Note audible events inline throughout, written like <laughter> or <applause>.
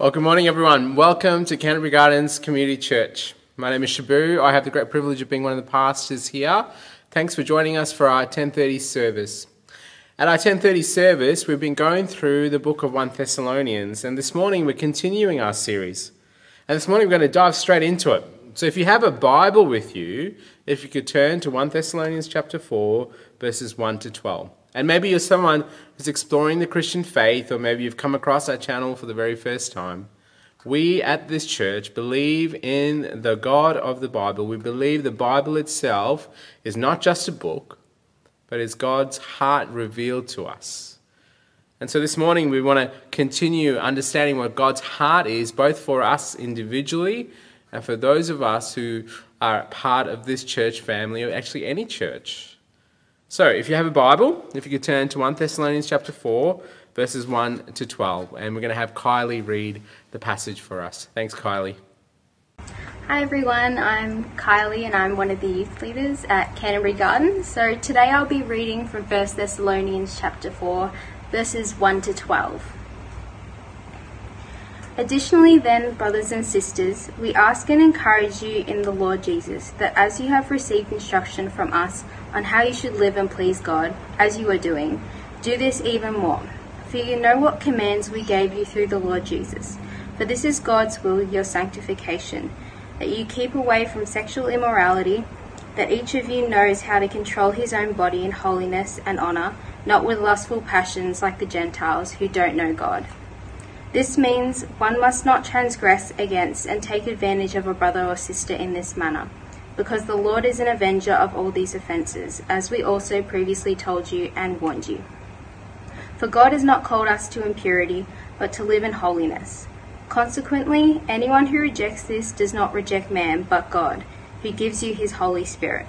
Well, good morning, everyone. Welcome to Canterbury Gardens Community Church. My name is Shabu. I have the great privilege of being one of the pastors here. Thanks for joining us for our 10:30 service. At our 10:30 service, we've been going through the book of 1 Thessalonians, and this morning we're continuing our series. And this morning we're going to dive straight into it. So if you have a Bible with you, if you could turn to 1 Thessalonians chapter 4, verses 1 to 12. And maybe you're someone who's exploring the Christian faith, or maybe you've come across our channel for the very first time. We at this church believe in the God of the Bible. We believe the Bible itself is not just a book, but is God's heart revealed to us. And so this morning we want to continue understanding what God's heart is, both for us individually and for those of us who are part of this church family, or actually any church. So, if you have a Bible, if you could turn to 1 Thessalonians chapter 4, verses 1 to 12, and we're going to have Kylie read the passage for us. Thanks, Kylie. Hi everyone, I'm Kylie and I'm one of the youth leaders at Canterbury Garden. So today I'll be reading from 1 Thessalonians chapter 4, verses 1 to 12. Additionally, then, brothers and sisters, we ask and encourage you in the Lord Jesus that as you have received instruction from us on how you should live and please God, as you are doing, do this even more. For you know what commands we gave you through the Lord Jesus. For this is God's will, your sanctification, that you keep away from sexual immorality, that each of you knows how to control his own body in holiness and honor, not with lustful passions like the Gentiles who don't know God. This means one must not transgress against and take advantage of a brother or sister in this manner, because the Lord is an avenger of all these offences, as we also previously told you and warned you. For God has not called us to impurity, but to live in holiness. Consequently, anyone who rejects this does not reject man, but God, who gives you his Holy Spirit.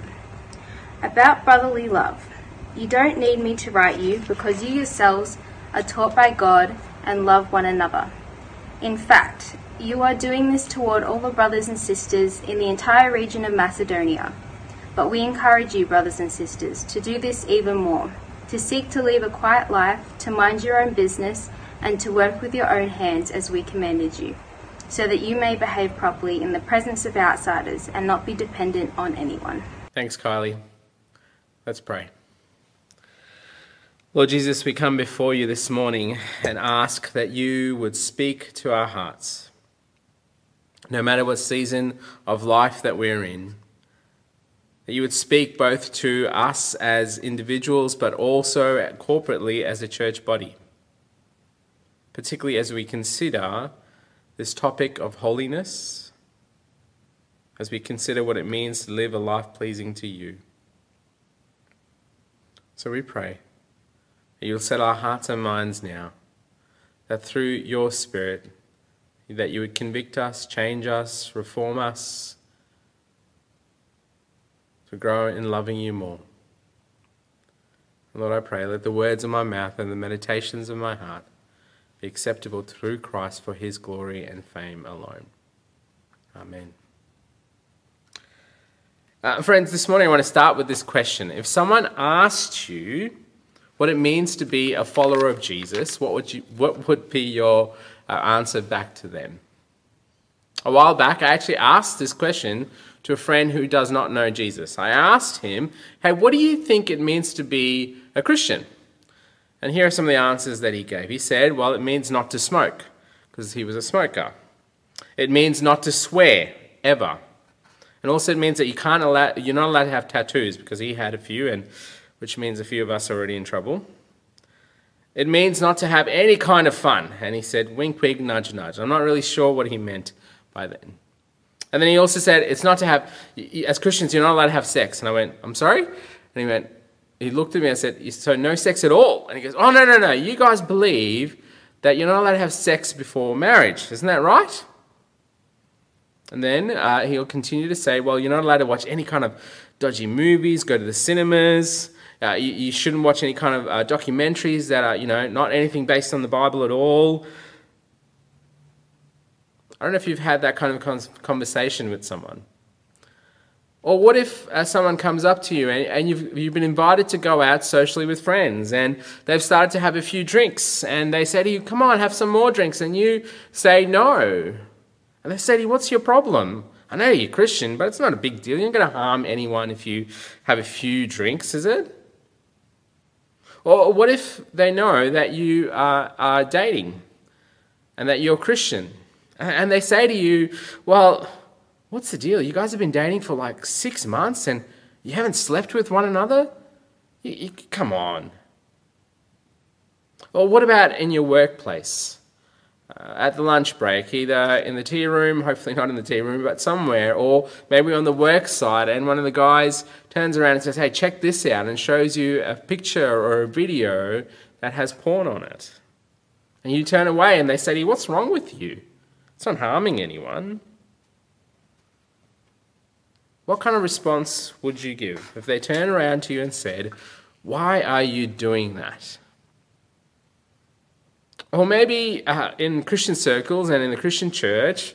About brotherly love. You don't need me to write you, because you yourselves are taught by God and love one another. In fact, you are doing this toward all the brothers and sisters in the entire region of Macedonia. But we encourage you, brothers and sisters, to do this even more, to seek to live a quiet life, to mind your own business, and to work with your own hands as we commanded you, so that you may behave properly in the presence of outsiders and not be dependent on anyone. Thanks, Kylie. Let's pray. Lord Jesus, we come before you this morning and ask that you would speak to our hearts. No matter what season of life that we're in, that you would speak both to us as individuals but also corporately as a church body, particularly as we consider this topic of holiness, as we consider what it means to live a life pleasing to you. So we pray that you'll set our hearts and minds now, that through your Spirit, that you would convict us, change us, reform us, to grow in loving you more. Lord, I pray, let the words of my mouth and the meditations of my heart be acceptable through Christ for his glory and fame alone. Amen. Uh, friends, this morning I want to start with this question. If someone asked you, what it means to be a follower of Jesus, what would, you, what would be your uh, answer back to them? A while back, I actually asked this question to a friend who does not know Jesus. I asked him, Hey, what do you think it means to be a Christian? And here are some of the answers that he gave. He said, Well, it means not to smoke, because he was a smoker. It means not to swear, ever. And also, it means that you can't allow, you're not allowed to have tattoos, because he had a few, and which means a few of us are already in trouble. It means not to have any kind of fun. And he said, wink, wink, nudge, nudge. I'm not really sure what he meant by then. And then he also said, it's not to have, as Christians, you're not allowed to have sex. And I went, I'm sorry? And he went, he looked at me and said, so no sex at all? And he goes, oh, no, no, no. You guys believe that you're not allowed to have sex before marriage. Isn't that right? And then uh, he'll continue to say, well, you're not allowed to watch any kind of dodgy movies, go to the cinemas, uh, you, you, shouldn't watch any kind of uh, documentaries that are, you know, not anything based on the Bible at all. I don't know if you've had that kind of conversation with someone. Or what if uh, someone comes up to you and, and you've, you've been invited to go out socially with friends and they've started to have a few drinks and they say to you, Come on, have some more drinks, and you say no. And they say to you, What's your problem? I know you're Christian, but it's not a big deal. You're not going to harm anyone if you have a few drinks, is it? Or what if they know that you are, are dating and that you're Christian? And they say to you, Well, What's the deal? You guys have been dating for like six months and you haven't slept with one another? You, you, come on. Or what about in your workplace? Uh, at the lunch break, either in the tea room, hopefully not in the tea room, but somewhere, or maybe on the work site, and one of the guys turns around and says, Hey, check this out, and shows you a picture or a video that has porn on it. And you turn away and they say to you, What's wrong with you? It's not harming anyone. What kind of response would you give if they turned around to you and said, Why are you doing that? Or maybe uh, in Christian circles and in the Christian church,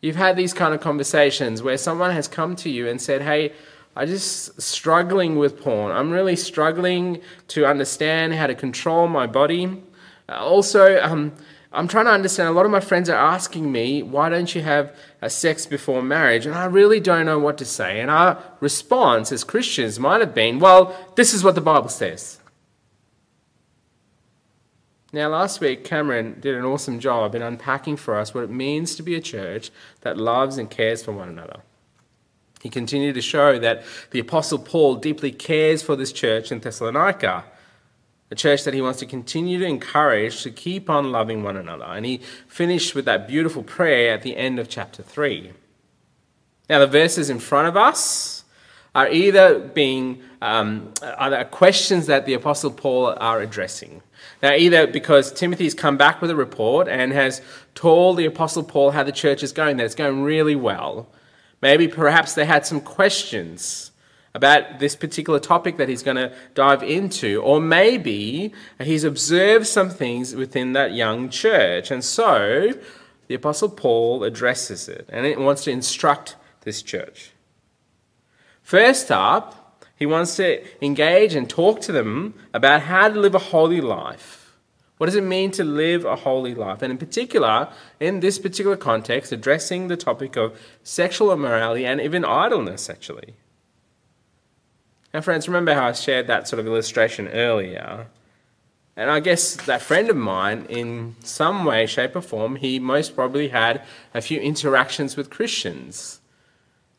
you've had these kind of conversations where someone has come to you and said, Hey, I'm just struggling with porn. I'm really struggling to understand how to control my body. Uh, also, um, I'm trying to understand. A lot of my friends are asking me, why don't you have a sex before marriage? And I really don't know what to say. And our response as Christians might have been, well, this is what the Bible says. Now, last week, Cameron did an awesome job in unpacking for us what it means to be a church that loves and cares for one another. He continued to show that the Apostle Paul deeply cares for this church in Thessalonica a church that he wants to continue to encourage to keep on loving one another. And he finished with that beautiful prayer at the end of chapter 3. Now, the verses in front of us are either being um, are questions that the apostle paul are addressing now either because timothy's come back with a report and has told the apostle paul how the church is going that it's going really well maybe perhaps they had some questions about this particular topic that he's going to dive into. Or maybe he's observed some things within that young church. And so the Apostle Paul addresses it and it wants to instruct this church. First up, he wants to engage and talk to them about how to live a holy life. What does it mean to live a holy life? And in particular, in this particular context, addressing the topic of sexual immorality and even idleness, actually. Now, friends, remember how I shared that sort of illustration earlier? And I guess that friend of mine, in some way, shape, or form, he most probably had a few interactions with Christians.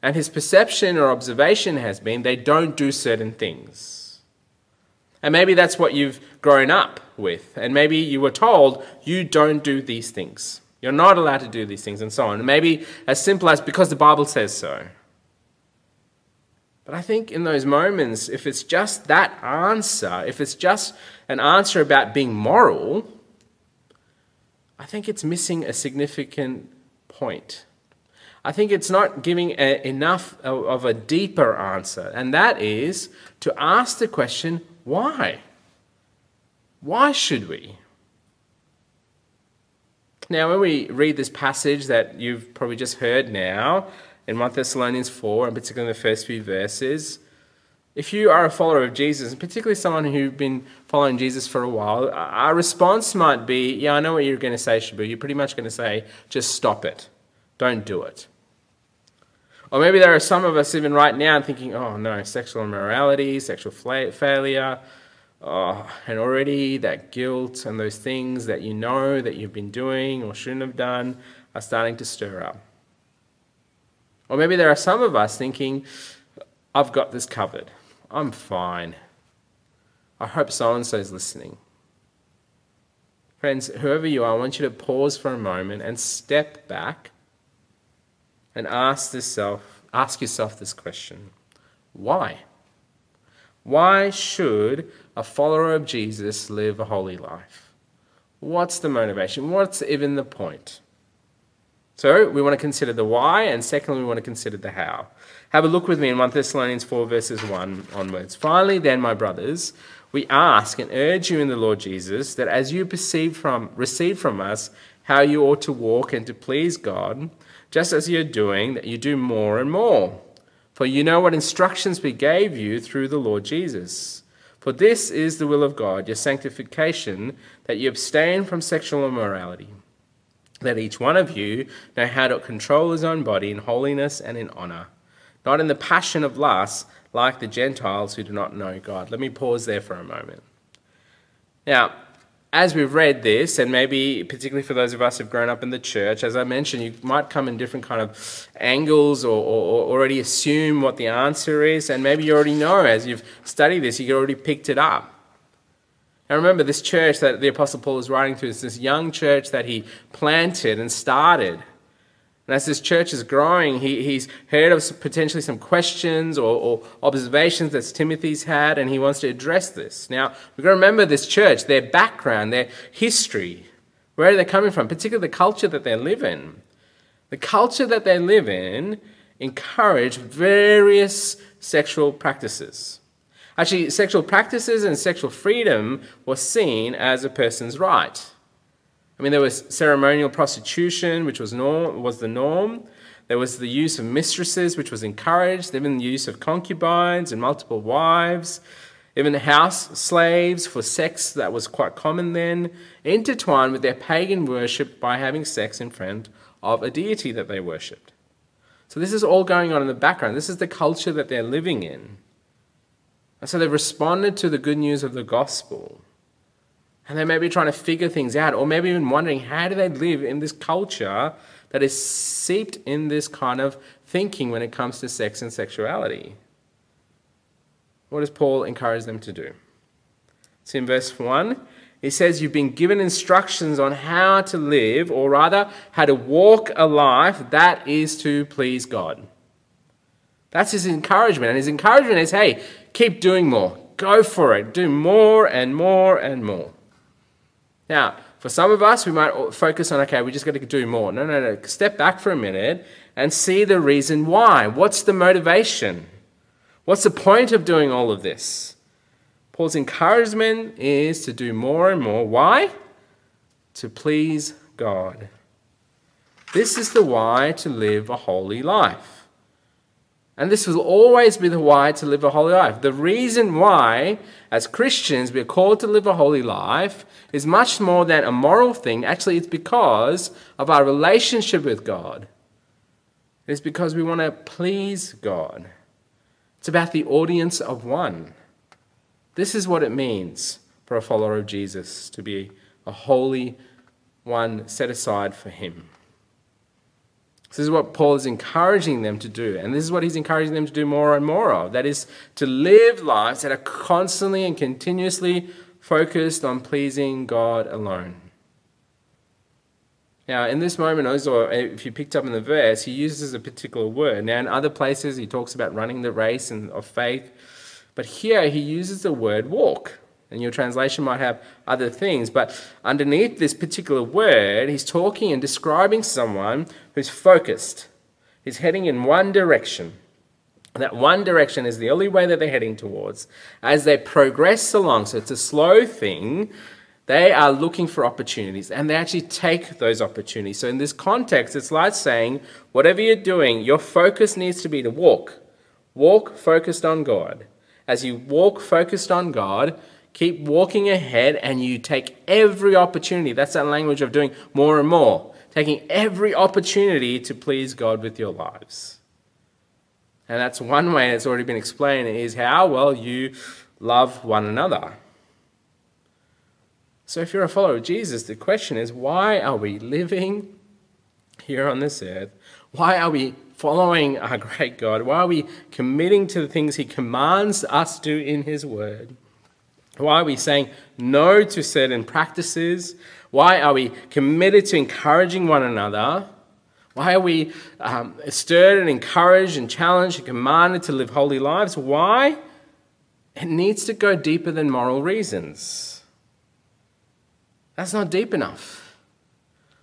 And his perception or observation has been they don't do certain things. And maybe that's what you've grown up with. And maybe you were told you don't do these things. You're not allowed to do these things, and so on. And maybe as simple as because the Bible says so. But I think in those moments, if it's just that answer, if it's just an answer about being moral, I think it's missing a significant point. I think it's not giving a, enough of, a deeper answer, and that is to ask the question why? Why should we? Now, when we read this passage that you've probably just heard now, in 1 Thessalonians 4, and particularly the first few verses, if you are a follower of Jesus, and particularly someone who's been following Jesus for a while, our response might be, Yeah, I know what you're going to say, Shabu. You're pretty much going to say, Just stop it. Don't do it. Or maybe there are some of us even right now thinking, Oh no, sexual immorality, sexual failure, oh, and already that guilt and those things that you know that you've been doing or shouldn't have done are starting to stir up. Or maybe there are some of us thinking, I've got this covered. I'm fine. I hope so and so is listening. Friends, whoever you are, I want you to pause for a moment and step back and ask, yourself, ask yourself this question Why? Why should a follower of Jesus live a holy life? What's the motivation? What's even the point? So we want to consider the why, and secondly, we want to consider the how. Have a look with me in 1 Thessalonians 4, verses 1 onwards. Finally, then, my brothers, we ask and urge you in the Lord Jesus that as you perceive from, receive from us how you ought to walk and to please God, just as you're doing, that you do more and more. For you know what instructions we gave you through the Lord Jesus. For this is the will of God, your sanctification, that you abstain from sexual immorality. That each one of you know how to control his own body in holiness and in honor, not in the passion of lust like the Gentiles who do not know God. Let me pause there for a moment. Now, as we've read this, and maybe particularly for those of us who've grown up in the church, as I mentioned, you might come in different kind of angles or, or, or, already assume what the answer is, and maybe you already know as you've studied this, you've already picked it up. Now remember, this church that the Apostle Paul is writing to is this young church that he planted and started. And as this church is growing, he, he's heard of potentially some questions or, or, observations that Timothy's had, and he wants to address this. Now, we've got to remember this church, their background, their history. Where they're they coming from? Particularly the culture that they live in. The culture that they live in encourage various sexual practices. Actually, sexual practices and sexual freedom was seen as a person's right. I mean, there was ceremonial prostitution, which was, norm, was the norm. There was the use of mistresses, which was encouraged, even the use of concubines and multiple wives, even house slaves for sex, that was quite common then, intertwined with their pagan worship by having sex in front of a deity that they worshipped. So, this is all going on in the background. This is the culture that they're living in. And so, they've responded to the good news of the gospel. And they may be trying to figure things out, or maybe even wondering how do they live in this culture that is seeped in this kind of thinking when it comes to sex and sexuality. What does Paul encourage them to do? So in verse 1, he says, You've been given instructions on how to live, or rather, how to walk a life that is to please God. That's his encouragement. And his encouragement is hey, keep doing more. Go for it. Do more and more and more. Now, for some of us, we might focus on, okay, we just got to do more. No, no, no. Step back for a minute and see the reason why. What's the motivation? What's the point of doing all of this? Paul's encouragement is to do more and more. Why? To please God. This is the why to live a holy life. And this will always be the why to live a holy life. The reason why, as Christians, we are called to live a holy life is much more than a moral thing. Actually, it's because of our relationship with God. It's because we want to please God. It's about the audience of one. This is what it means for a follower of Jesus to be a holy one set aside for Him. This is what Paul is encouraging them to do. And this is what he's encouraging them to do more and more of. That is to live lives that are constantly and continuously focused on pleasing God alone. Now, in this moment, also, if you picked up in the verse, he uses a particular word. Now, in other places, he talks about running the race and of faith. But here, he uses the word walk. And your translation might have other things, but underneath this particular word, he's talking and describing someone who's focused. He's heading in one direction. That one direction is the only way that they're heading towards. As they progress along, so it's a slow thing, they are looking for opportunities and they actually take those opportunities. So, in this context, it's like saying, whatever you're doing, your focus needs to be to walk. Walk focused on God. As you walk focused on God, keep walking ahead and you take every opportunity. That's that language of doing more and more, taking every opportunity to please God with your lives. And that's one way that's already been explained is how well you love one another. So, if you're a follower of Jesus, the question is why are we living here on this earth? Why are we following our great God? Why are we committing to the things He commands us to do in His Word? Why are we saying no to certain practices? Why are we committed to encouraging one another? Why are we um, stirred and encouraged and challenged and commanded to live holy lives? Why? It needs to go deeper than moral reasons. That's not deep enough.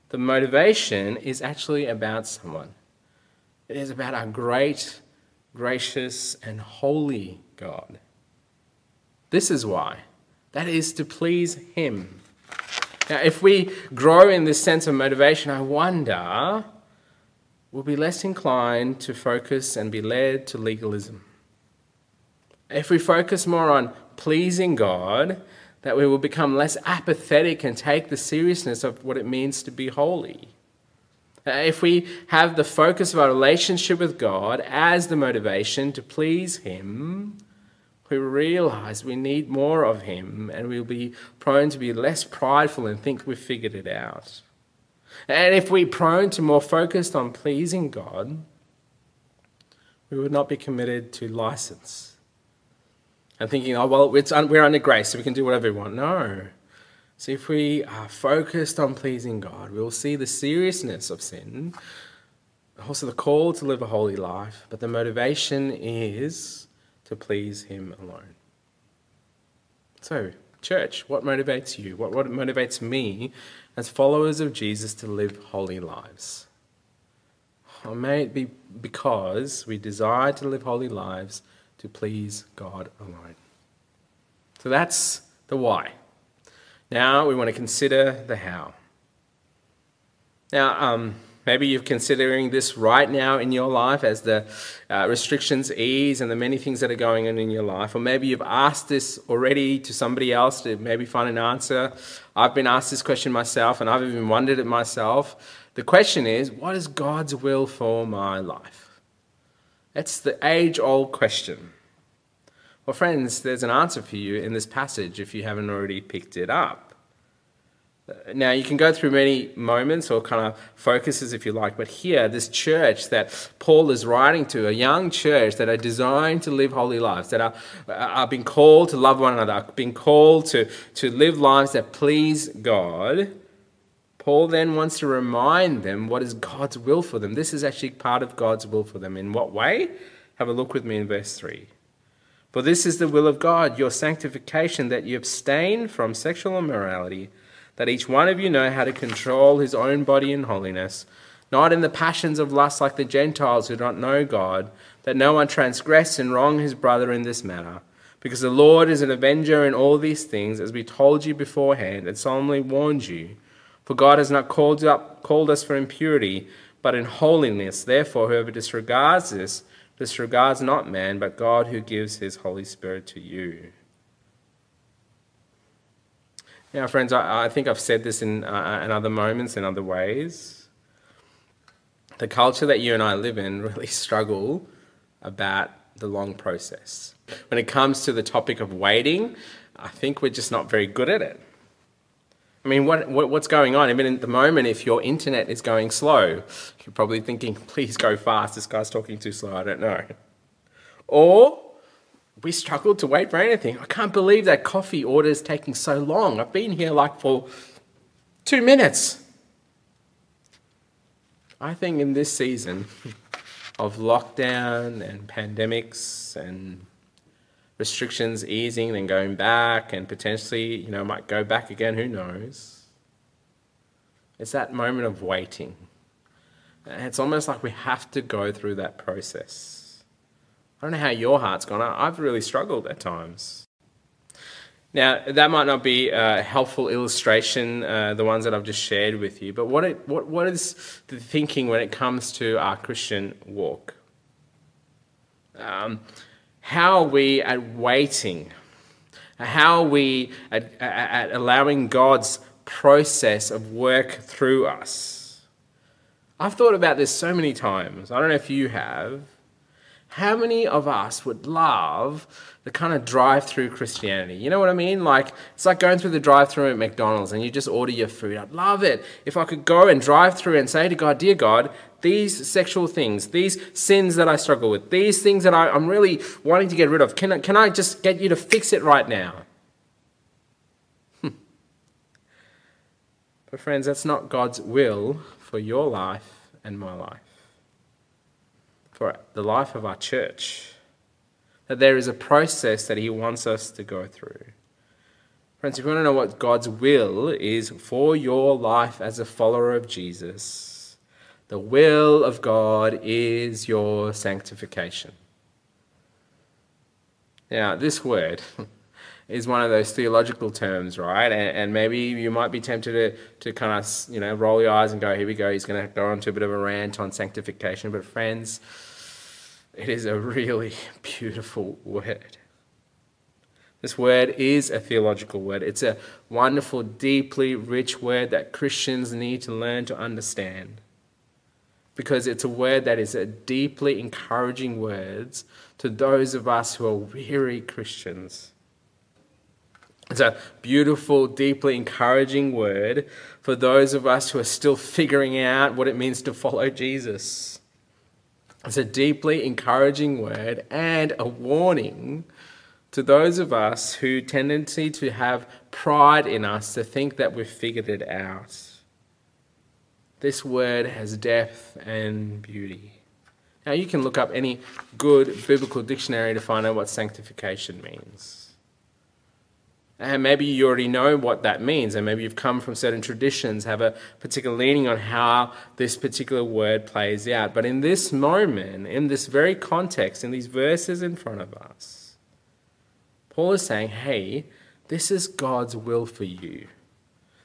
The motivation is actually about someone. It is about our great, gracious, and holy God. This is why. That is to please Him. Now, if we grow in this sense of motivation, I wonder we'll be less inclined to focus and be led to legalism. If we focus more on pleasing God, that we will become less apathetic and take the seriousness of what it means to be holy. Uh, if we have the focus of our relationship with God as the motivation to please Him, we realize we need more of Him and we'll be prone to be less prideful and think we've figured it out. And if we're prone to more focused on pleasing God, we would not be committed to license and thinking, oh, well, we're under grace, so we can do whatever we want. No. See, if we are focused on pleasing God, we will see the seriousness of sin, also the call to live a holy life, but the motivation is to please Him alone. So, church, what motivates you? What, what motivates me as followers of Jesus to live holy lives? Or may it be because we desire to live holy lives to please God alone. So that's the why. Now we want to consider the how. Now, um, maybe you're considering this right now in your life as the uh, restrictions ease and the many things that are going on in your life. Or maybe you've asked this already to somebody else to maybe find an answer. I've been asked this question myself and I've even wondered it myself. The question is what is God's will for my life? That's the age old question. Well, friends, there's an answer for you in this passage if you haven't already picked it up. Now, you can go through many moments or kind of focuses if you like, but here, this church that Paul is writing to, a young church that are designed to live holy lives, that are, are being called to love one another, being called to, to live lives that please God, Paul then wants to remind them what is God's will for them. This is actually part of God's will for them. In what way? Have a look with me in verse 3. For this is the will of God, your sanctification, that you abstain from sexual immorality, that each one of you know how to control his own body in holiness, not in the passions of lust like the Gentiles who do not know God, that no one transgress and wrong his brother in this matter. Because the Lord is an avenger in all these things, as we told you beforehand and solemnly warned you. For God has not called, up, called us for impurity, but in holiness. Therefore, whoever disregards this, disregards not man, but God who gives his Holy Spirit to you. Now, friends, I, I think I've said this in, uh, in other moments, in other ways. The culture that you and I live in <laughs> really struggle about the long process. When it comes to the topic of waiting, I think we're just not very good at it. I mean, what, what, what's going on? Even at the moment, if your internet is going slow, you're probably thinking, <laughs> please go fast. This guy's talking too slow. I don't know. Or we struggled to wait for anything. I can't believe that coffee order is taking so long. I've been here like for two minutes. I think in this season <laughs> of lockdown and pandemics and restrictions easing, then going back, and potentially, you know, might go back again, who knows? It's that moment of waiting. It's almost like we have to go through that process. I don't know how your heart's gone. I've really struggled at times. Now, that might not be a helpful illustration, uh, the ones that I've just shared with you, but what, it, what, what is the thinking when it comes to our Christian walk? Um, how are we at waiting? How are we at, at allowing God's process of work through us? I've thought about this so many times. I don't know if you have. How many of us would love the kind of drive through Christianity? You know what I mean? Like, it's like going through the drive through at McDonald's and you just order your food. I'd love it if I could go and drive through and say to God, Dear God, these sexual things, these sins that I struggle with, these things that I, am really wanting to get rid of, can I, can I just get you to fix it right now? Hmm. But, friends, that's not God's will for your life and my life, for the life of our church. That there is a process that He wants us to go through. Friends, if you want to know what God's will is for your life as a follower of Jesus, the will of God is your sanctification. Now, this word, <laughs> is one of those theological terms, right? And, and, maybe you might be tempted to, to kind of, you know, roll your eyes and go, here we go, he's going to go on to a bit of a rant on sanctification. But, friends, it is a really <laughs> beautiful word. This word is a theological word. It's a wonderful, deeply rich word that Christians need to learn to understand. Because it's a word that is a deeply encouraging words to those of us who are weary Christians. It's a beautiful, deeply encouraging word for those of us who are still figuring out what it means to follow Jesus. It's a deeply encouraging word and a warning to those of us who tendency to have pride in us to think that we've figured it out. This word has depth and beauty. Now, you can look up any good biblical dictionary to find out what sanctification means. And maybe you already know what that means, and maybe you've come from certain traditions, have a particular leaning on how this particular word plays out. But in this moment, in this very context, in these verses in front of us, Paul is saying, hey, this is God's will for you.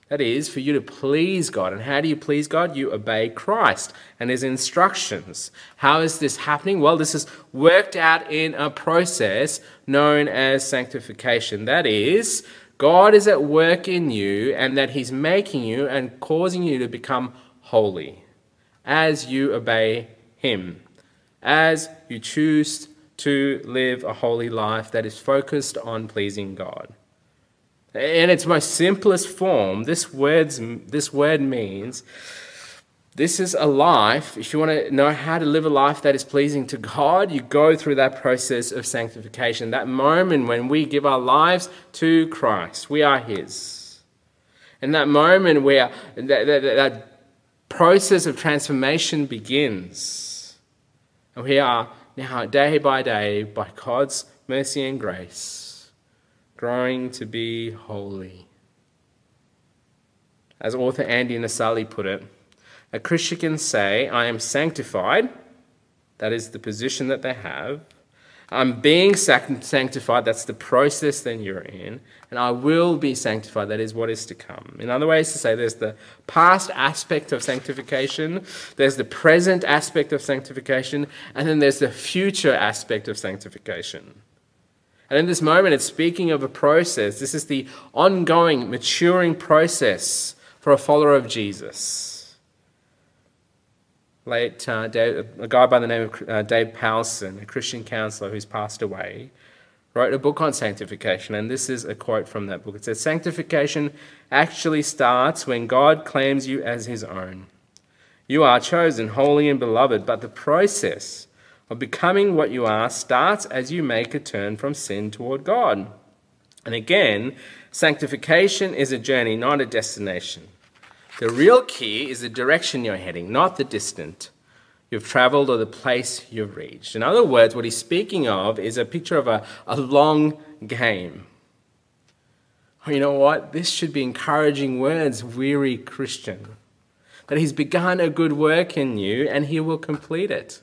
That is, for you to please God. And how do you please God? You obey Christ and his instructions. How is this happening? Well, this is worked out in a process known as sanctification. That is, God is at work in you and that he's making you and causing you to become holy as you obey him, as you choose to live a holy life that is focused on pleasing God. In its most simplest form, this, words, this word means this is a life. If you want to know how to live a life that is pleasing to God, you go through that process of sanctification. That moment when we give our lives to Christ, we are His. And that moment where that, that, that process of transformation begins. And we are now, day by day, by God's mercy and grace, growing to be holy. As author Andy Naselli put it, a Christian can say, I am sanctified, that is the position that they have, I'm being sanctified, that's the process that you're in, and I will be sanctified, that is what is to come. In other ways to say, there's the past aspect of sanctification, there's the present aspect of sanctification, and then there's the future aspect of sanctification. And in this moment, it's speaking of a process. This is the ongoing, maturing process for a follower of Jesus late uh, Dave, a guy by the name of uh, Dave Powlison, a Christian counselor who's passed away, wrote a book on sanctification, and this is a quote from that book. It says, Sanctification actually starts when God claims you as his own. You are chosen, holy, and beloved, but the process of becoming what you are starts as you make a turn from sin toward God. And again, sanctification is a journey, not a destination. The real key is the direction you're heading, not the distance you've traveled or the place you've reached. In other words, what he's speaking of is a picture of a, a long game. Oh, you know what? This should be encouraging words, weary Christian. That he's begun a good work in you and he will complete it.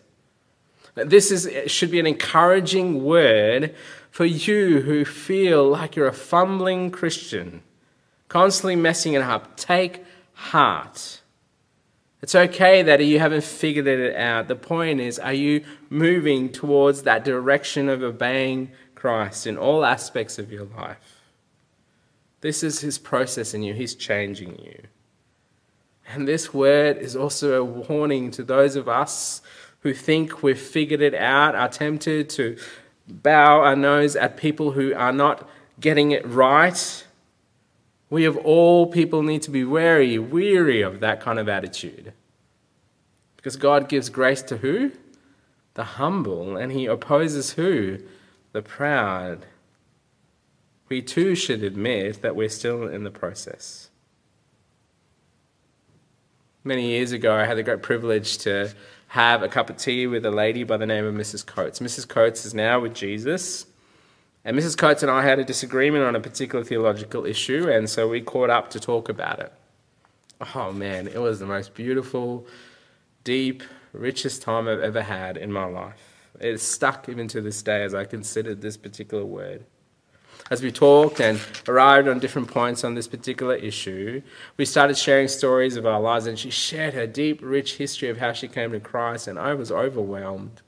This is, should be an encouraging word for you who feel like you're a fumbling Christian, constantly messing it up. Take heart. It's okay that you haven't figured it out. The point is, are you moving towards that direction of obeying Christ in all aspects of your life? This is His process in you, He's changing you. And this word is also a warning to those of us who think we've figured it out, are tempted to bow our nose at people who are not getting it right we of all people need to be wary, weary of that kind of attitude. Because God gives grace to who? The humble, and He opposes who? The proud. We too should admit that we're still in the process. Many years ago, I had the great privilege to have a cup of tea with a lady by the name of Mrs. Coates. Mrs. Coates is now with Jesus. And Mrs. Coates and I had a disagreement on a particular theological issue, and so we caught up to talk about it. Oh man, it was the most beautiful, deep, richest time I've ever had in my life. It's stuck even to this day as I considered this particular word. As we talked and arrived on different points on this particular issue, we started sharing stories of our lives, and she shared her deep, rich history of how she came to Christ, and I was overwhelmed.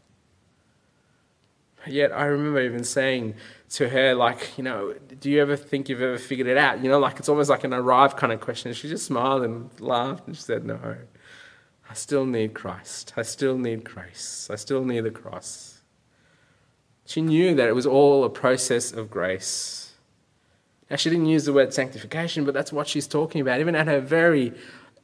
Yet I remember even saying to her, like, you know, do you ever think you've ever figured it out? You know, like it's almost like an arrived kind of question. She just smiled and laughed and she said, no. I still need Christ. I still need grace. I still need the cross. She knew that it was all a process of grace. Now, she didn't use the word sanctification, but that's what she's talking about. Even at her very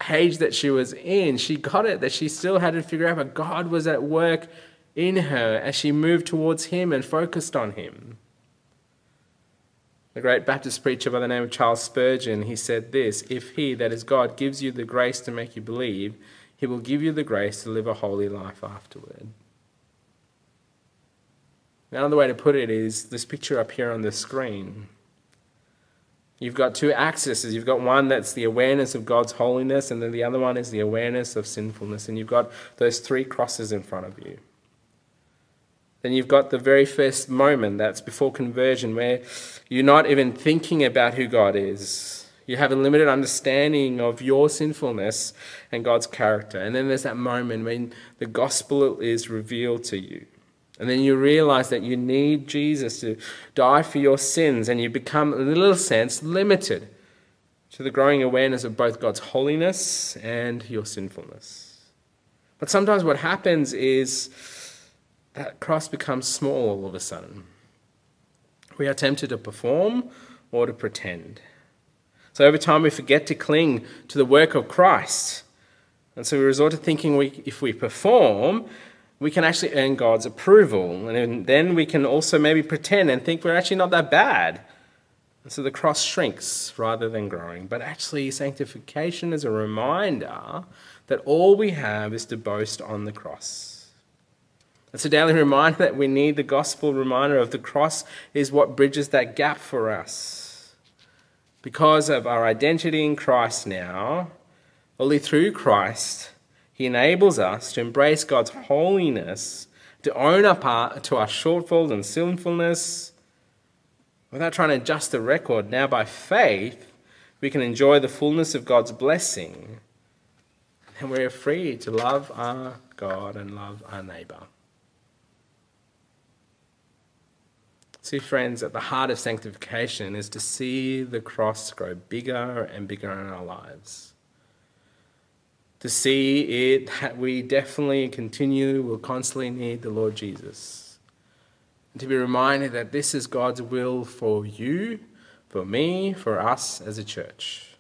age that she was in, she got it that she still had to figure out, but God was at work in her as she moved towards Him and focused on Him. The great Baptist preacher by the name of Charles Spurgeon, he said this If He, that is God, gives you the grace to make you believe, He will give you the grace to live a holy life afterward. Another way to put it is this picture up here on the screen. You've got two axes. You've got one that's the awareness of God's holiness, and then the other one is the awareness of sinfulness. And you've got those three crosses in front of you. Then you've got the very first moment, that's before conversion, where you're not even thinking about who God is. You have a limited understanding of your sinfulness and God's character. And then there's that moment when the gospel is revealed to you. And then you realize that you need Jesus to die for your sins, and you become, in a little sense, limited to the growing awareness of both God's holiness and your sinfulness. But sometimes what happens is that cross becomes small all of a sudden. We are tempted to perform or to pretend. So over time, we forget to cling to the work of Christ. And so we resort to thinking we, if we perform, we can actually earn God's approval. And then we can also maybe pretend and think we're actually not that bad. And so the cross shrinks rather than growing. But actually, sanctification is a reminder that all we have is to boast on the cross. It's a daily reminder that we need the gospel reminder of the cross is what bridges that gap for us. Because of our identity in Christ now, only through Christ, He enables us to embrace God's holiness, to own up our, to our shortfalls and sinfulness, without trying to adjust the record. Now, by faith, we can enjoy the fullness of God's blessing, and we're free to love our God and love our neighbour. See, friends, at the heart of sanctification is to see the cross grow bigger and bigger in our lives. To see it that we definitely continue, will constantly need the Lord Jesus. And to be reminded that this is God's will for you, for me, for us as a church.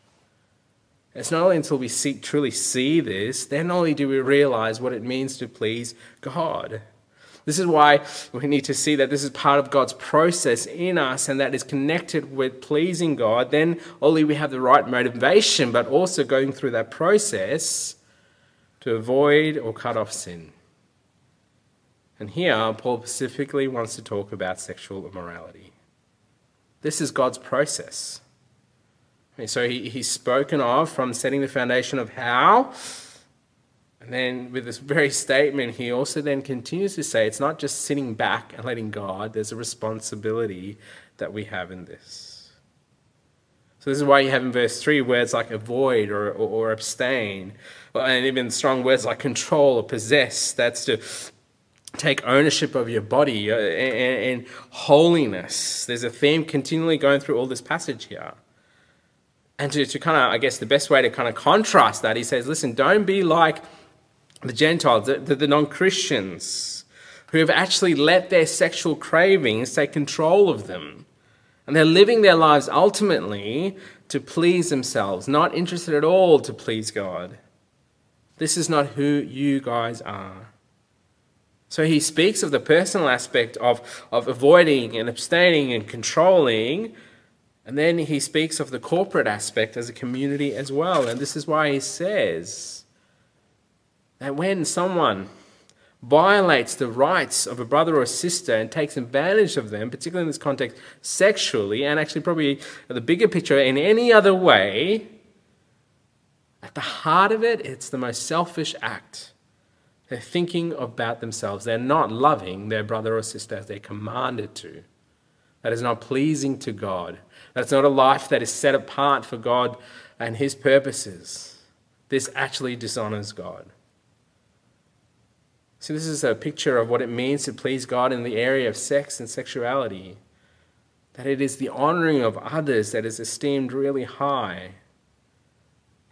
It's not only until we see, truly see this, then only do we realize what it means to please God. This is why we need to see that this is part of God's process in us and that is connected with pleasing God. Then only we have the right motivation, but also going through that process to avoid or cut off sin. And here, Paul specifically wants to talk about sexual immorality. This is God's process. And so he, he's spoken of from setting the foundation of how and then with this very statement, he also then continues to say it's not just sitting back and letting God, there's a responsibility that we have in this. So this is why you have in verse 3 words like avoid or, or, or abstain, and even strong words like control or possess. That's to take ownership of your body uh, and, and holiness. There's a theme continually going through all this passage here. And to, to kind of, I guess, the best way to kind of contrast that, he says, listen, don't be like the Gentiles, the, the, non Christians, who have actually let their sexual cravings take control of them. And they're living their lives ultimately to please themselves, not interested at all to please God. This is not who you guys are. So he speaks of the personal aspect of, of avoiding and abstaining and controlling. And then he speaks of the corporate aspect as a community as well. And this is why he says, that when someone violates the rights of a brother or sister and takes advantage of them, particularly in this context, sexually, and actually probably the bigger picture in any other way, at the heart of it, it's the most selfish act. They're thinking about themselves. They're not loving their brother or sister as they're commanded to. that is not pleasing to God. That's not a life that is set apart for God and His purposes. This actually dishonors God. So, this is a picture of what it means to please God in the area of sex and sexuality. That it is the honoring of others that is esteemed really high.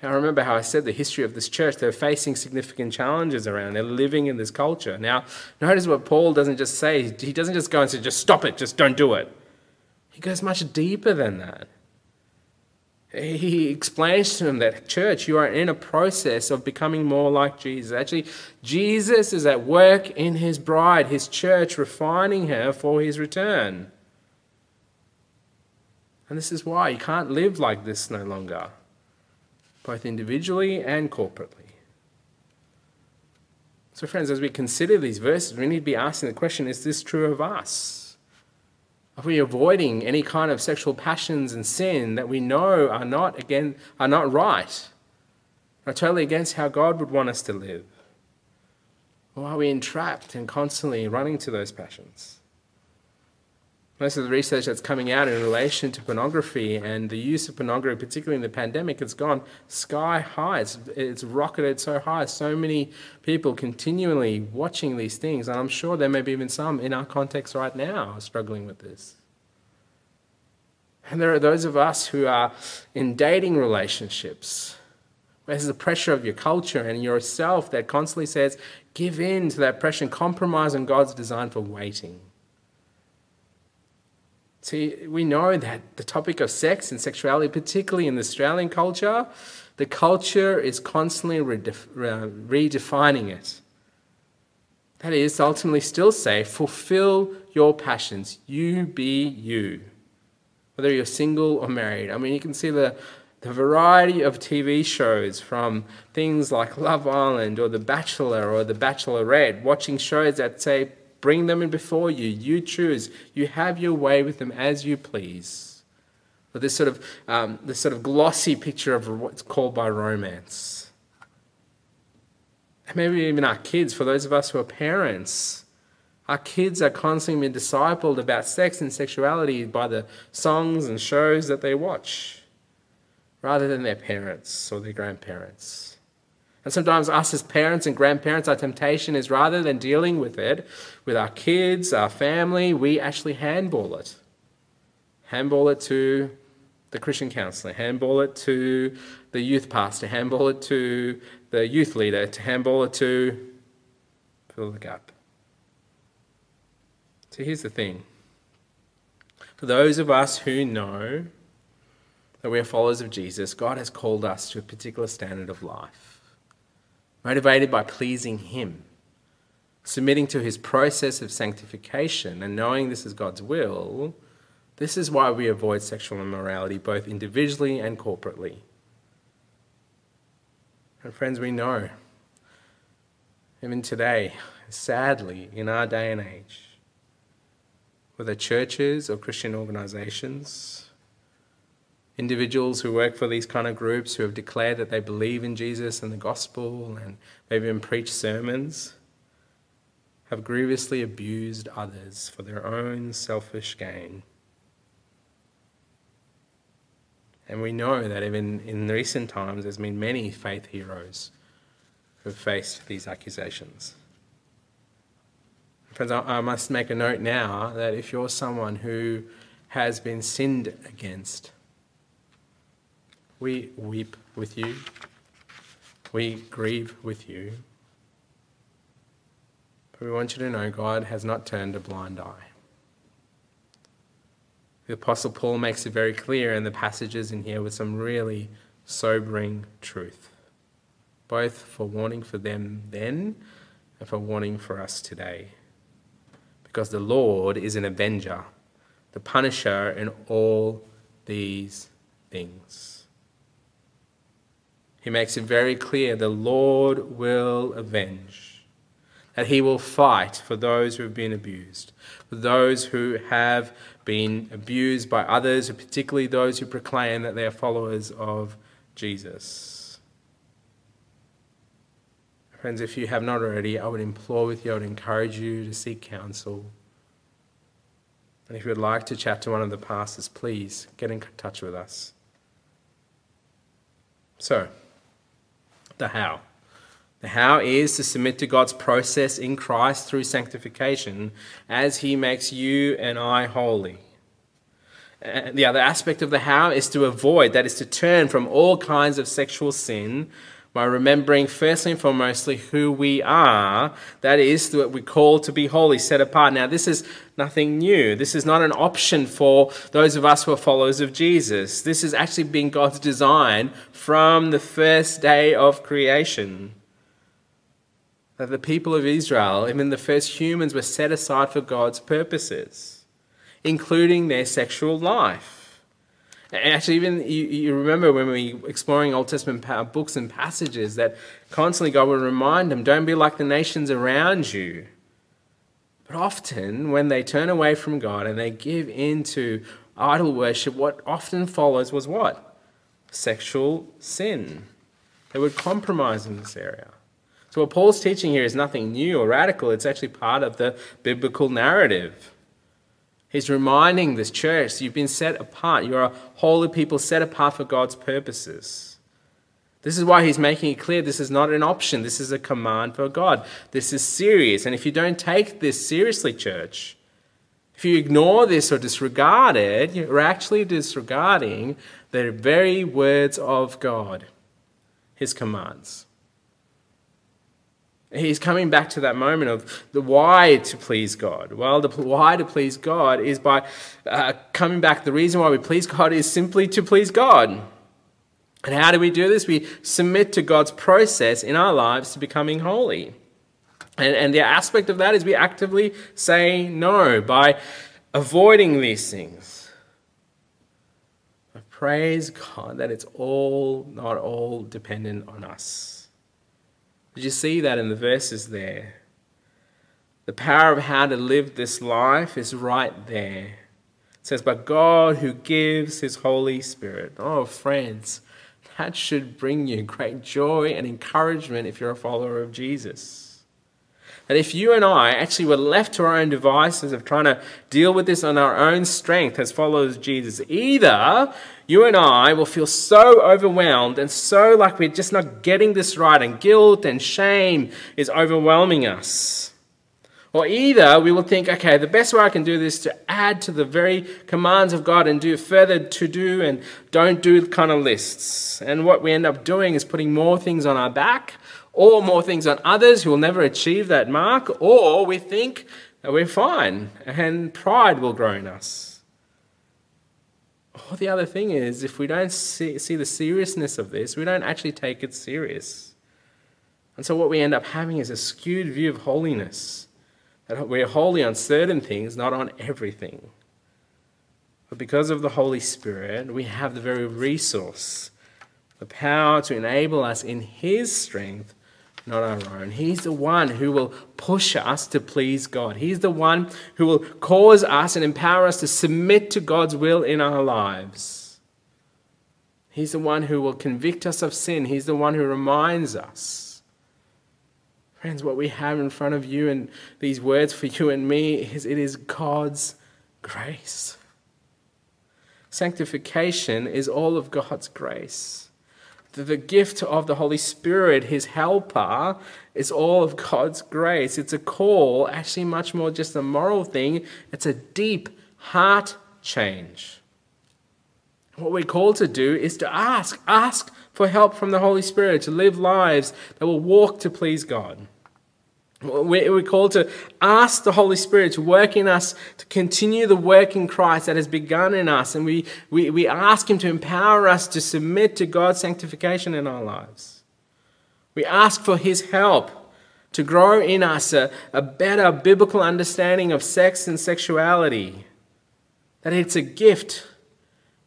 I remember how I said the history of this church, they're facing significant challenges around. They're living in this culture. Now, notice what Paul doesn't just say. He doesn't just go and say, just stop it, just don't do it. He goes much deeper than that. He explains to them that, church, you are in a process of becoming more like Jesus. Actually, Jesus is at work in his bride, his church, refining her for his return. And this is why you can't live like this no longer both individually and corporately. So, friends, as we consider these verses, we need to be asking the question is this true of us? Are we avoiding any kind of sexual passions and sin that we know are not, again, are not right, are totally against how God would want us to live? Or are we entrapped and constantly running to those passions? Most of the research that's coming out in relation to pornography and the use of pornography, particularly in the pandemic, has gone sky high. It's, it's rocketed so high. So many people continually watching these things, and I'm sure there may be even some in our context right now struggling with this. And there are those of us who are in dating relationships. There's the pressure of your culture and yourself that constantly says, give in to that pressure and compromise on God's design for waiting. See, we know that the topic of sex and sexuality, particularly in the Australian culture, the culture is constantly redef- redefining it. That is, ultimately still say, fulfill your passions. You be you. Whether you're single or married. I mean, you can see the, the variety of TV shows from things like Love Island or The Bachelor or The Bachelorette, watching shows that say, Bring them in before you. You choose. You have your way with them as you please. But this sort of um, this sort of glossy picture of what's called by romance. And maybe even our kids, for those of us who are parents, our kids are constantly being discipled about sex and sexuality by the songs and shows that they watch, rather than their parents or their grandparents. And sometimes, us as parents and grandparents, our temptation is rather than dealing with it with our kids, our family, we actually handball it. Handball it to the Christian counselor, handball it to the youth pastor, handball it to the youth leader, to handball it to fill the gap. So here's the thing. For those of us who know that we are followers of Jesus, God has called us to a particular standard of life motivated by pleasing Him, submitting to His process of sanctification, and knowing this is God's will, this is why we avoid sexual immorality both individually and corporately. And friends, we know, even today, sadly, in our day and age, whether churches or Christian organizations, individuals who work for these kind of groups who have declared that they believe in Jesus and the gospel and maybe even preach sermons have grievously abused others for their own selfish gain. And we know that even in recent times, there's been many faith heroes who have faced these accusations. Friends, I must make a note now that if you're someone who has been sinned against, we weep with you. We grieve with you. But we want you to know God has not turned a blind eye. The Apostle Paul makes it very clear in the passages in here with some really sobering truth, both for warning for them then and for warning for us today. Because the Lord is an avenger, the punisher in all these things. He makes it very clear the Lord will avenge, that He will fight for those who have been abused, for those who have been abused by others, particularly those who proclaim that they are followers of Jesus. Friends, if you have not already, I would implore with you, I would encourage you to seek counsel. And if you would like to chat to one of the pastors, please get in touch with us. So, the how. The how is to submit to God's process in Christ through sanctification as He makes you and I holy. And the other aspect of the how is to avoid, that is to turn from all kinds of sexual sin by remembering firstly and foremostly who we are, that is what we call to be holy, set apart. Now, this is nothing new. This is not an option for those of us who are followers of Jesus. This has actually been God's design from the first day of creation. That the people of Israel, even the first humans, were set aside for God's purposes, including their sexual life. Actually, even you, you remember when we were exploring Old Testament books and passages that constantly God would remind them don't be like the nations around you. But often, when they turn away from God and they give in to idol worship, what often follows was what? Sexual sin. They would compromise in this area. So, what Paul's teaching here is nothing new or radical, it's actually part of the biblical narrative. He's reminding this church you've been set apart. You're a holy people set apart for God's purposes. This is why he's making it clear this is not an option. This is a command for God. This is serious. And if you don't take this seriously, church, if you ignore this or disregard it, you're actually disregarding the very words of God, his commands. He's coming back to that moment of the why to please God. Well, the why to please God is by uh, coming back. The reason why we please God is simply to please God. And how do we do this? We submit to God's process in our lives to becoming holy. And, and the aspect of that is we actively say no by avoiding these things. I praise God that it's all, not all, dependent on us. Did you see that in the verses there? The power of how to live this life is right there. It says, But God who gives his Holy Spirit. Oh, friends, that should bring you great joy and encouragement if you're a follower of Jesus. That if you and I actually were left to our own devices of trying to deal with this on our own strength as followers of Jesus, either you and I will feel so overwhelmed and so like we're just not getting this right, and guilt and shame is overwhelming us. Or either we will think, okay, the best way I can do this is to add to the very commands of God and do further to do and don't do kind of lists. And what we end up doing is putting more things on our back or more things on others who will never achieve that mark, or we think that we're fine and pride will grow in us. Or the other thing is, if we don't see, see the seriousness of this, we don't actually take it serious. And so what we end up having is a skewed view of holiness. That we're holy on certain things, not on everything. But because of the Holy Spirit, we have the very resource, the power to enable us in His strength not our own. He's the one who will push us to please God. He's the one who will cause us and empower us to submit to God's will in our lives. He's the one who will convict us of sin. He's the one who reminds us. Friends, what we have in front of you and these words for you and me is it is God's grace. Sanctification is all of God's grace the gift of the Holy Spirit, his helper, is all of God's grace. It's a call, actually, much more just a moral thing, it's a deep heart change. What we're called to do is to ask, ask for help from the Holy Spirit to live lives that will walk to please God. We're called to ask the Holy Spirit to work in us, to continue the work in Christ that has begun in us. And we, we, we ask Him to empower us to submit to God's sanctification in our lives. We ask for His help to grow in us a, a better biblical understanding of sex and sexuality, that it's a gift,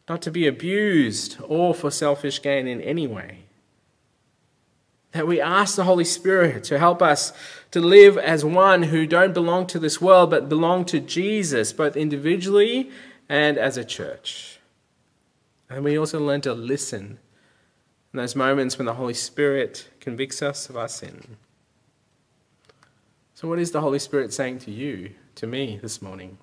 not to be abused or for selfish gain in any way that we ask the Holy Spirit to help us to live as one who don't belong to this world but belong to Jesus, both individually and as a church. And we also learn to listen in those moments when the Holy Spirit convicts us of our sin. So, what is the Holy Spirit saying to you, to me this morning?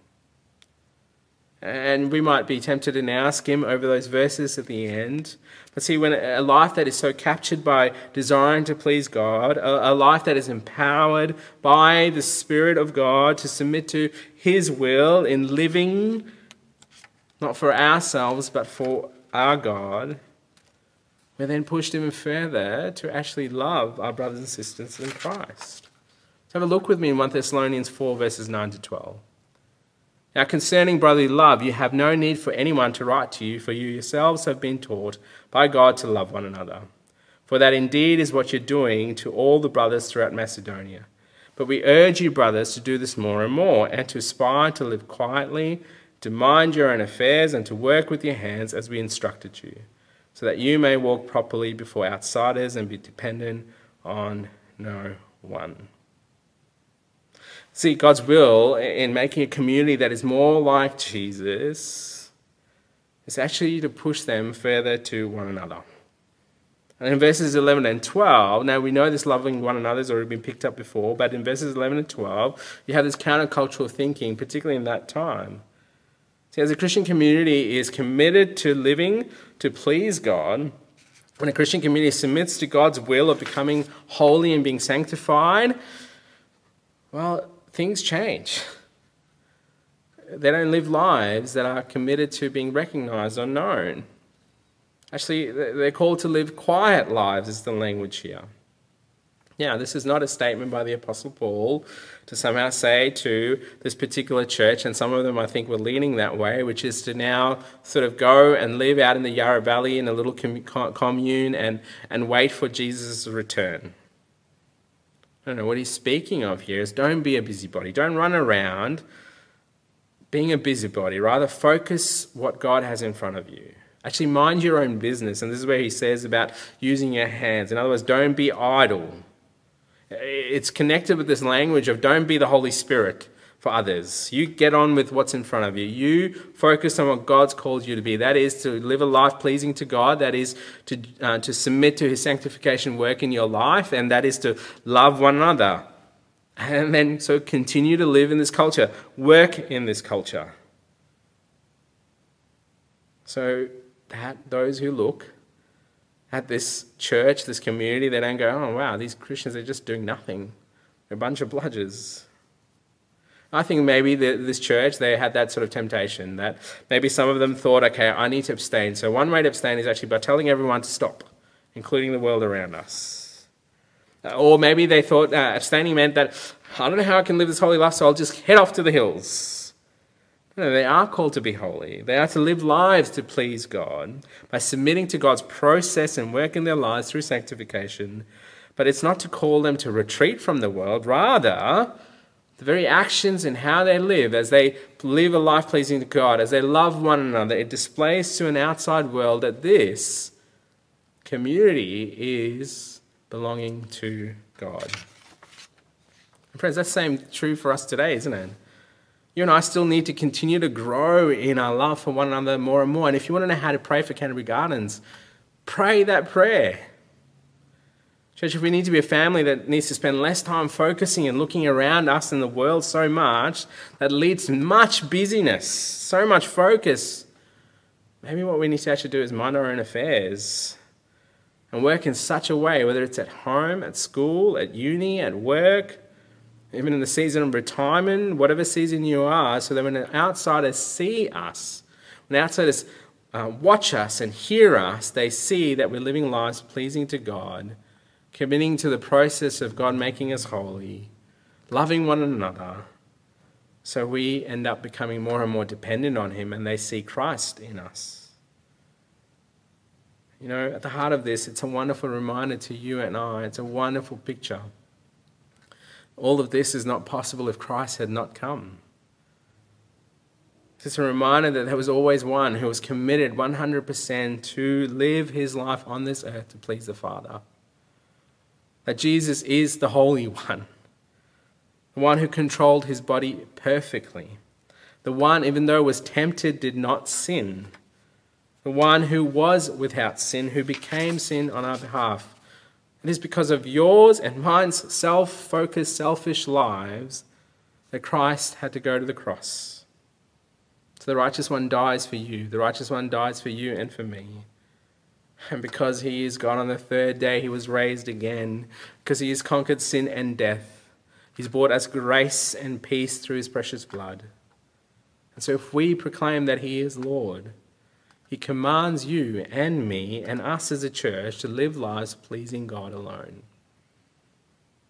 And we might be tempted to now skim over those verses at the end. But see, when a life that is so captured by desiring to please God, a, a life that is empowered by the Spirit of God to submit to His will in living not for ourselves, but for our God, we're then pushed even further to actually love our brothers and sisters in Christ. So have a look with me in 1 Thessalonians 4, verses 9 to 12. Now, concerning brotherly love, you have no need for anyone to write to you, for you yourselves have been taught by God to love one another. For that indeed is what you're doing to all the brothers throughout Macedonia. But we urge you, brothers, to do this more and more, and to aspire to live quietly, to mind your own affairs, and to work with your hands as we instructed you, so that you may walk properly before outsiders and be dependent on no one. See, God's will in making a community that is more like Jesus is actually to push them further to one another. And in verses 11 and 12, now we know this loving one another has already been picked up before, but in verses 11 and 12, you have this countercultural thinking, particularly in that time. See, as a Christian community is committed to living to please God, when a Christian community submits to God's will of becoming holy and being sanctified, well, things change. They don't live lives that are committed to being recognized or known. Actually, they're called to live quiet lives, is the language here. Now, this is not a statement by the Apostle Paul to somehow say to this particular church, and some of them I think were leaning that way, which is to now sort of go and live out in the Yarra Valley in a little commune and, and wait for Jesus' return. I don't know what he's speaking of here is don't be a busybody. Don't run around being a busybody. Rather, focus what God has in front of you. Actually, mind your own business. And this is where he says about using your hands. In other words, don't be idle. It's connected with this language of don't be the Holy Spirit for others. You get on with what's in front of you. You focus on what God's called you to be. That is to live a life pleasing to God. That is to, uh, to submit to His sanctification work in your life. And that is to love one another. And then so continue to live in this culture, work in this culture. So that those who look at this church, this community, they don't go, oh wow, these Christians are just doing nothing. They're a bunch of bludgers. I think maybe the, this church, they had that sort of temptation that maybe some of them thought, okay, I need to abstain. So one way to abstain is actually by telling everyone to stop, including the world around us. Uh, or maybe they thought uh, abstaining meant that I don't know how I can live this holy life, so I'll just head off to the hills. No, they are called to be holy. They are to live lives to please God by submitting to God's process and work in their lives through sanctification. But it's not to call them to retreat from the world. Rather, the very actions and how they live, as they live a life pleasing to God, as they love one another, it displays to an outside world that this community is belonging to God. And friends, that's the same true for us today, isn't it? You and I still need to continue to grow in our love for one another more and more. And if you want to know how to pray for Canterbury Gardens, pray that prayer. Church, if we need to be a family that needs to spend less time focusing and looking around us and the world so much, that leads to much busyness, so much focus, maybe what we need to actually do is mind our own affairs and work in such a way, whether it's at home, at school, at uni, at work, even in the season of retirement, whatever season you are, so that when outsiders see us, when outsiders uh, watch us and hear us, they see that we're living lives pleasing to God committing to the process of God making us holy, loving one another, so we end up becoming more and more dependent on Him and they see Christ in us. You know, at the heart of this, it's a wonderful reminder to you and I. It's a wonderful picture. All of this is not possible if Christ had not come. It's a reminder that there was always one who was committed 100% to live his life on this earth to please the Father that Jesus is the Holy One, the one who controlled his body perfectly, the one, even though was tempted, did not sin, the one who was without sin, who became sin on our behalf. It is because of yours and mine's self focused, selfish lives that Christ had to go to the cross. So the righteous one dies for you. The righteous one dies for you and for me. And because he is God on the third day, he was raised again. Because he has conquered sin and death. He's brought us grace and peace through his precious blood. And so if we proclaim that he is Lord, he commands you and me and us as a church to live lives pleasing God alone.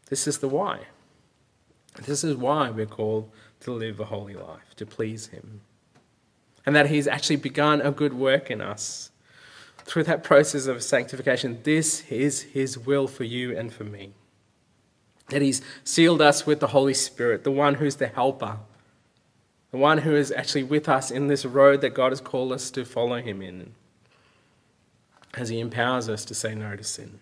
This is the why. This is why we're called to live a holy life, to please him and that He's actually begun a good work in us. Through that process of sanctification, this is His will for you and for me. That He's sealed us with the Holy Spirit, the one who's the helper, the one who is actually with us in this road that God has called us to follow Him in, as He empowers us to say no to sin.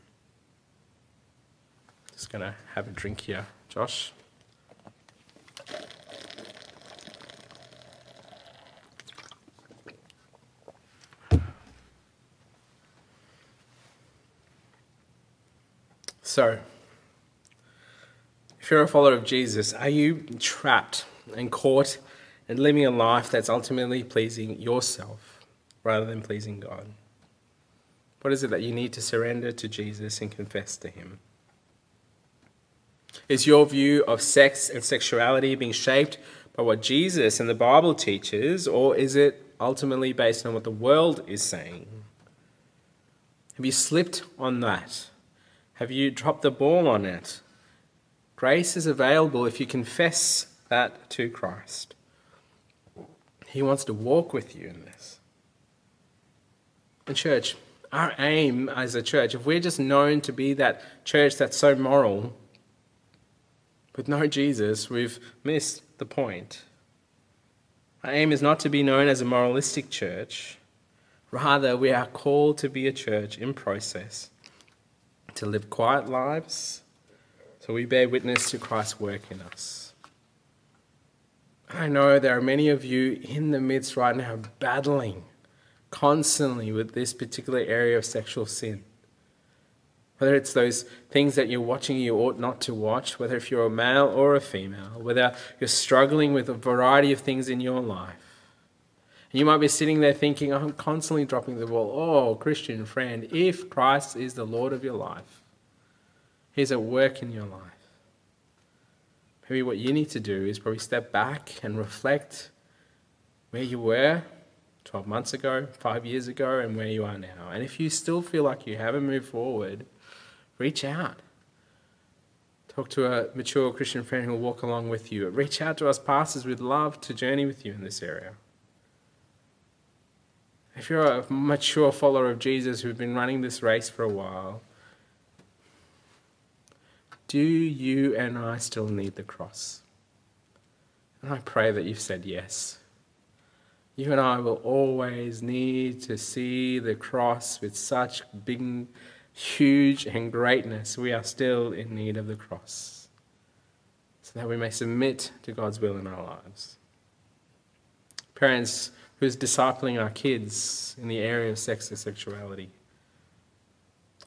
Just going to have a drink here, Josh. So, if you're a follower of Jesus, are you trapped and caught and living a life that's ultimately pleasing yourself rather than pleasing God? What is it that you need to surrender to Jesus and confess to Him? Is your view of sex and sexuality being shaped by what Jesus and the Bible teaches, or is it ultimately based on what the world is saying? Have you slipped on that? Have you dropped the ball on it? Grace is available if you confess that to Christ. He wants to walk with you in this. And, church, our aim as a church, if we're just known to be that church that's so moral, with no Jesus, we've missed the point. Our aim is not to be known as a moralistic church. Rather, we are called to be a church in process to live quiet lives so we bear witness to Christ's work in us. I know there are many of you in the midst right now battling constantly with this particular area of sexual sin. Whether it's those things that you're watching you ought not to watch, whether if you're a male or a female, whether you're struggling with a variety of things in your life. And you might be sitting there thinking, I'm constantly dropping the ball. Oh, Christian friend, if Christ is the Lord of your life, He's at work in your life. Maybe what you need to do is probably step back and reflect where you were 12 months ago, five years ago, and where you are now. And if you still feel like you haven't moved forward, reach out. Talk to a mature Christian friend who will walk along with you. Reach out to us pastors. We'd love to journey with you in this area. If you're a mature follower of Jesus who's been running this race for a while, do you and I still need the cross? And I pray that you've said yes. You and I will always need to see the cross with such big, huge, and greatness. We are still in need of the cross so that we may submit to God's will in our lives. Parents, who's discipling our kids in the area of sex and sexuality.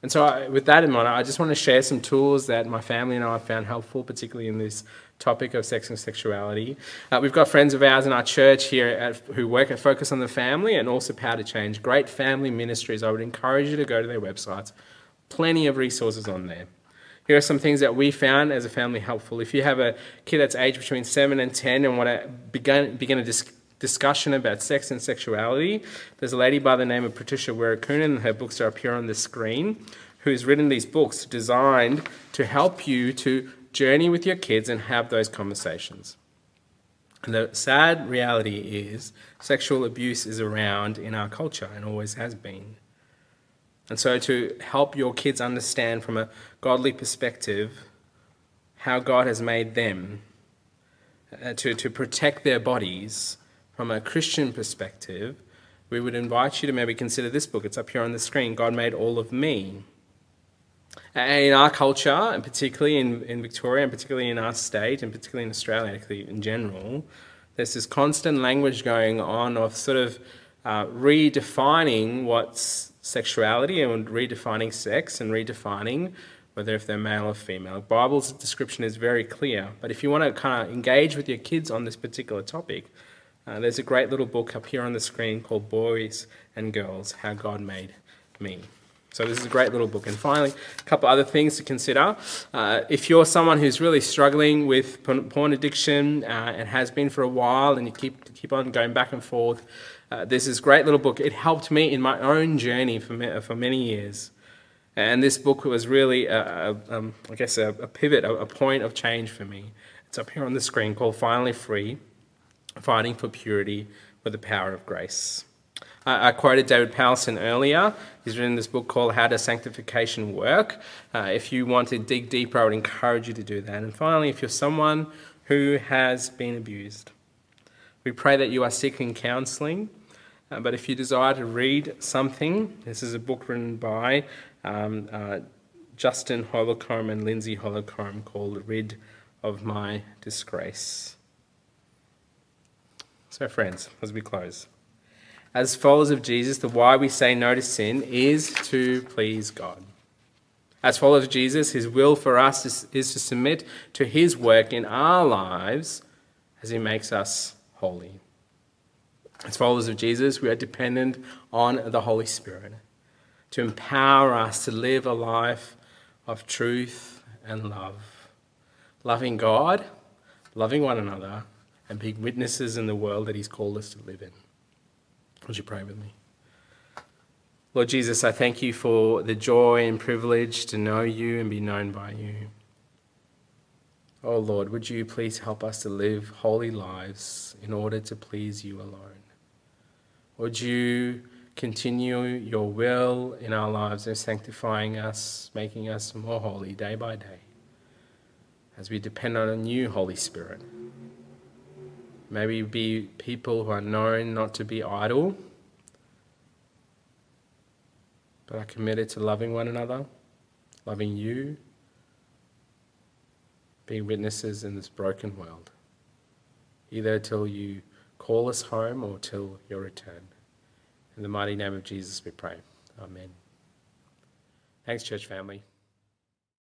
And so, I, with that in mind, I just want to share some tools that my family and I have found helpful, particularly in this topic of sex and sexuality. Uh, we've got friends of ours in our church here at, who work at Focus on the Family and also Power to Change. Great family ministries. I would encourage you to go to their websites. Plenty of resources on there. Here are some things that we found as a family helpful. If you have a kid that's aged between 7 and 10 and want to begin, begin a discussion, discussion about sex and sexuality. There's a lady by the name of Patricia Weerakunin, her books are up here on the screen, who's written these books designed to help you to journey with your kids and have those conversations. And the sad reality is sexual abuse is around in our culture and always has been. And so, to help your kids understand from a godly perspective how God has made them, uh, to, to protect their bodies, from a Christian perspective, we would invite you to maybe consider this book. It's up here on the screen God Made All of Me. In our culture, and particularly in, in Victoria, and particularly in our state, and particularly in Australia in general, there's this constant language going on of sort of uh, redefining what's sexuality and redefining sex and redefining whether if they're male or female. The Bible's description is very clear, but if you want to kind of engage with your kids on this particular topic, Uh, there's a great little book up here on the screen called Boys and Girls How God Made Me. So, this is a great little book. And finally, a couple other things to consider. Uh, if you're someone who's really struggling with porn addiction uh, and has been for a while, and you keep, keep on going back and forth, uh, there's this great little book. It helped me in my own journey for, for many years. And this book was really, a, a, um, I guess, a, a pivot, a, a point of change for me. It's up here on the screen called Finally Free Fighting for Purity with the Power of Grace. I quoted David Powlison earlier. He's written this book called How Does Sanctification Work? Uh, if you want to dig deeper, I would encourage you to do that. And finally, if you're someone who has been abused, we pray that you are seeking counseling. Uh, but if you desire to read something, this is a book written by um, uh, Justin Holcomb and Lindsey Holcomb called Rid of My Disgrace. So, friends, as we close, as followers of Jesus, the why we say no to sin is to please God. As followers of Jesus, his will for us is, is to submit to his work in our lives as he makes us holy. As followers of Jesus, we are dependent on the Holy Spirit to empower us to live a life of truth and love. Loving God, loving one another, and being witnesses in the world that He's called us to live in. Would you pray with me? Lord Jesus, I thank you for the joy and privilege to know you and be known by you. Oh Lord, would you please help us to live holy lives in order to please you alone? Would you continue your will in our lives and sanctifying us, making us more holy day by day as we depend on a new Holy Spirit? May we be people who are known not to be idle, but are committed to loving one another, loving you, being witnesses in this broken world, either till you call us home or till your return. In the mighty name of Jesus we pray. Amen. Thanks, church family.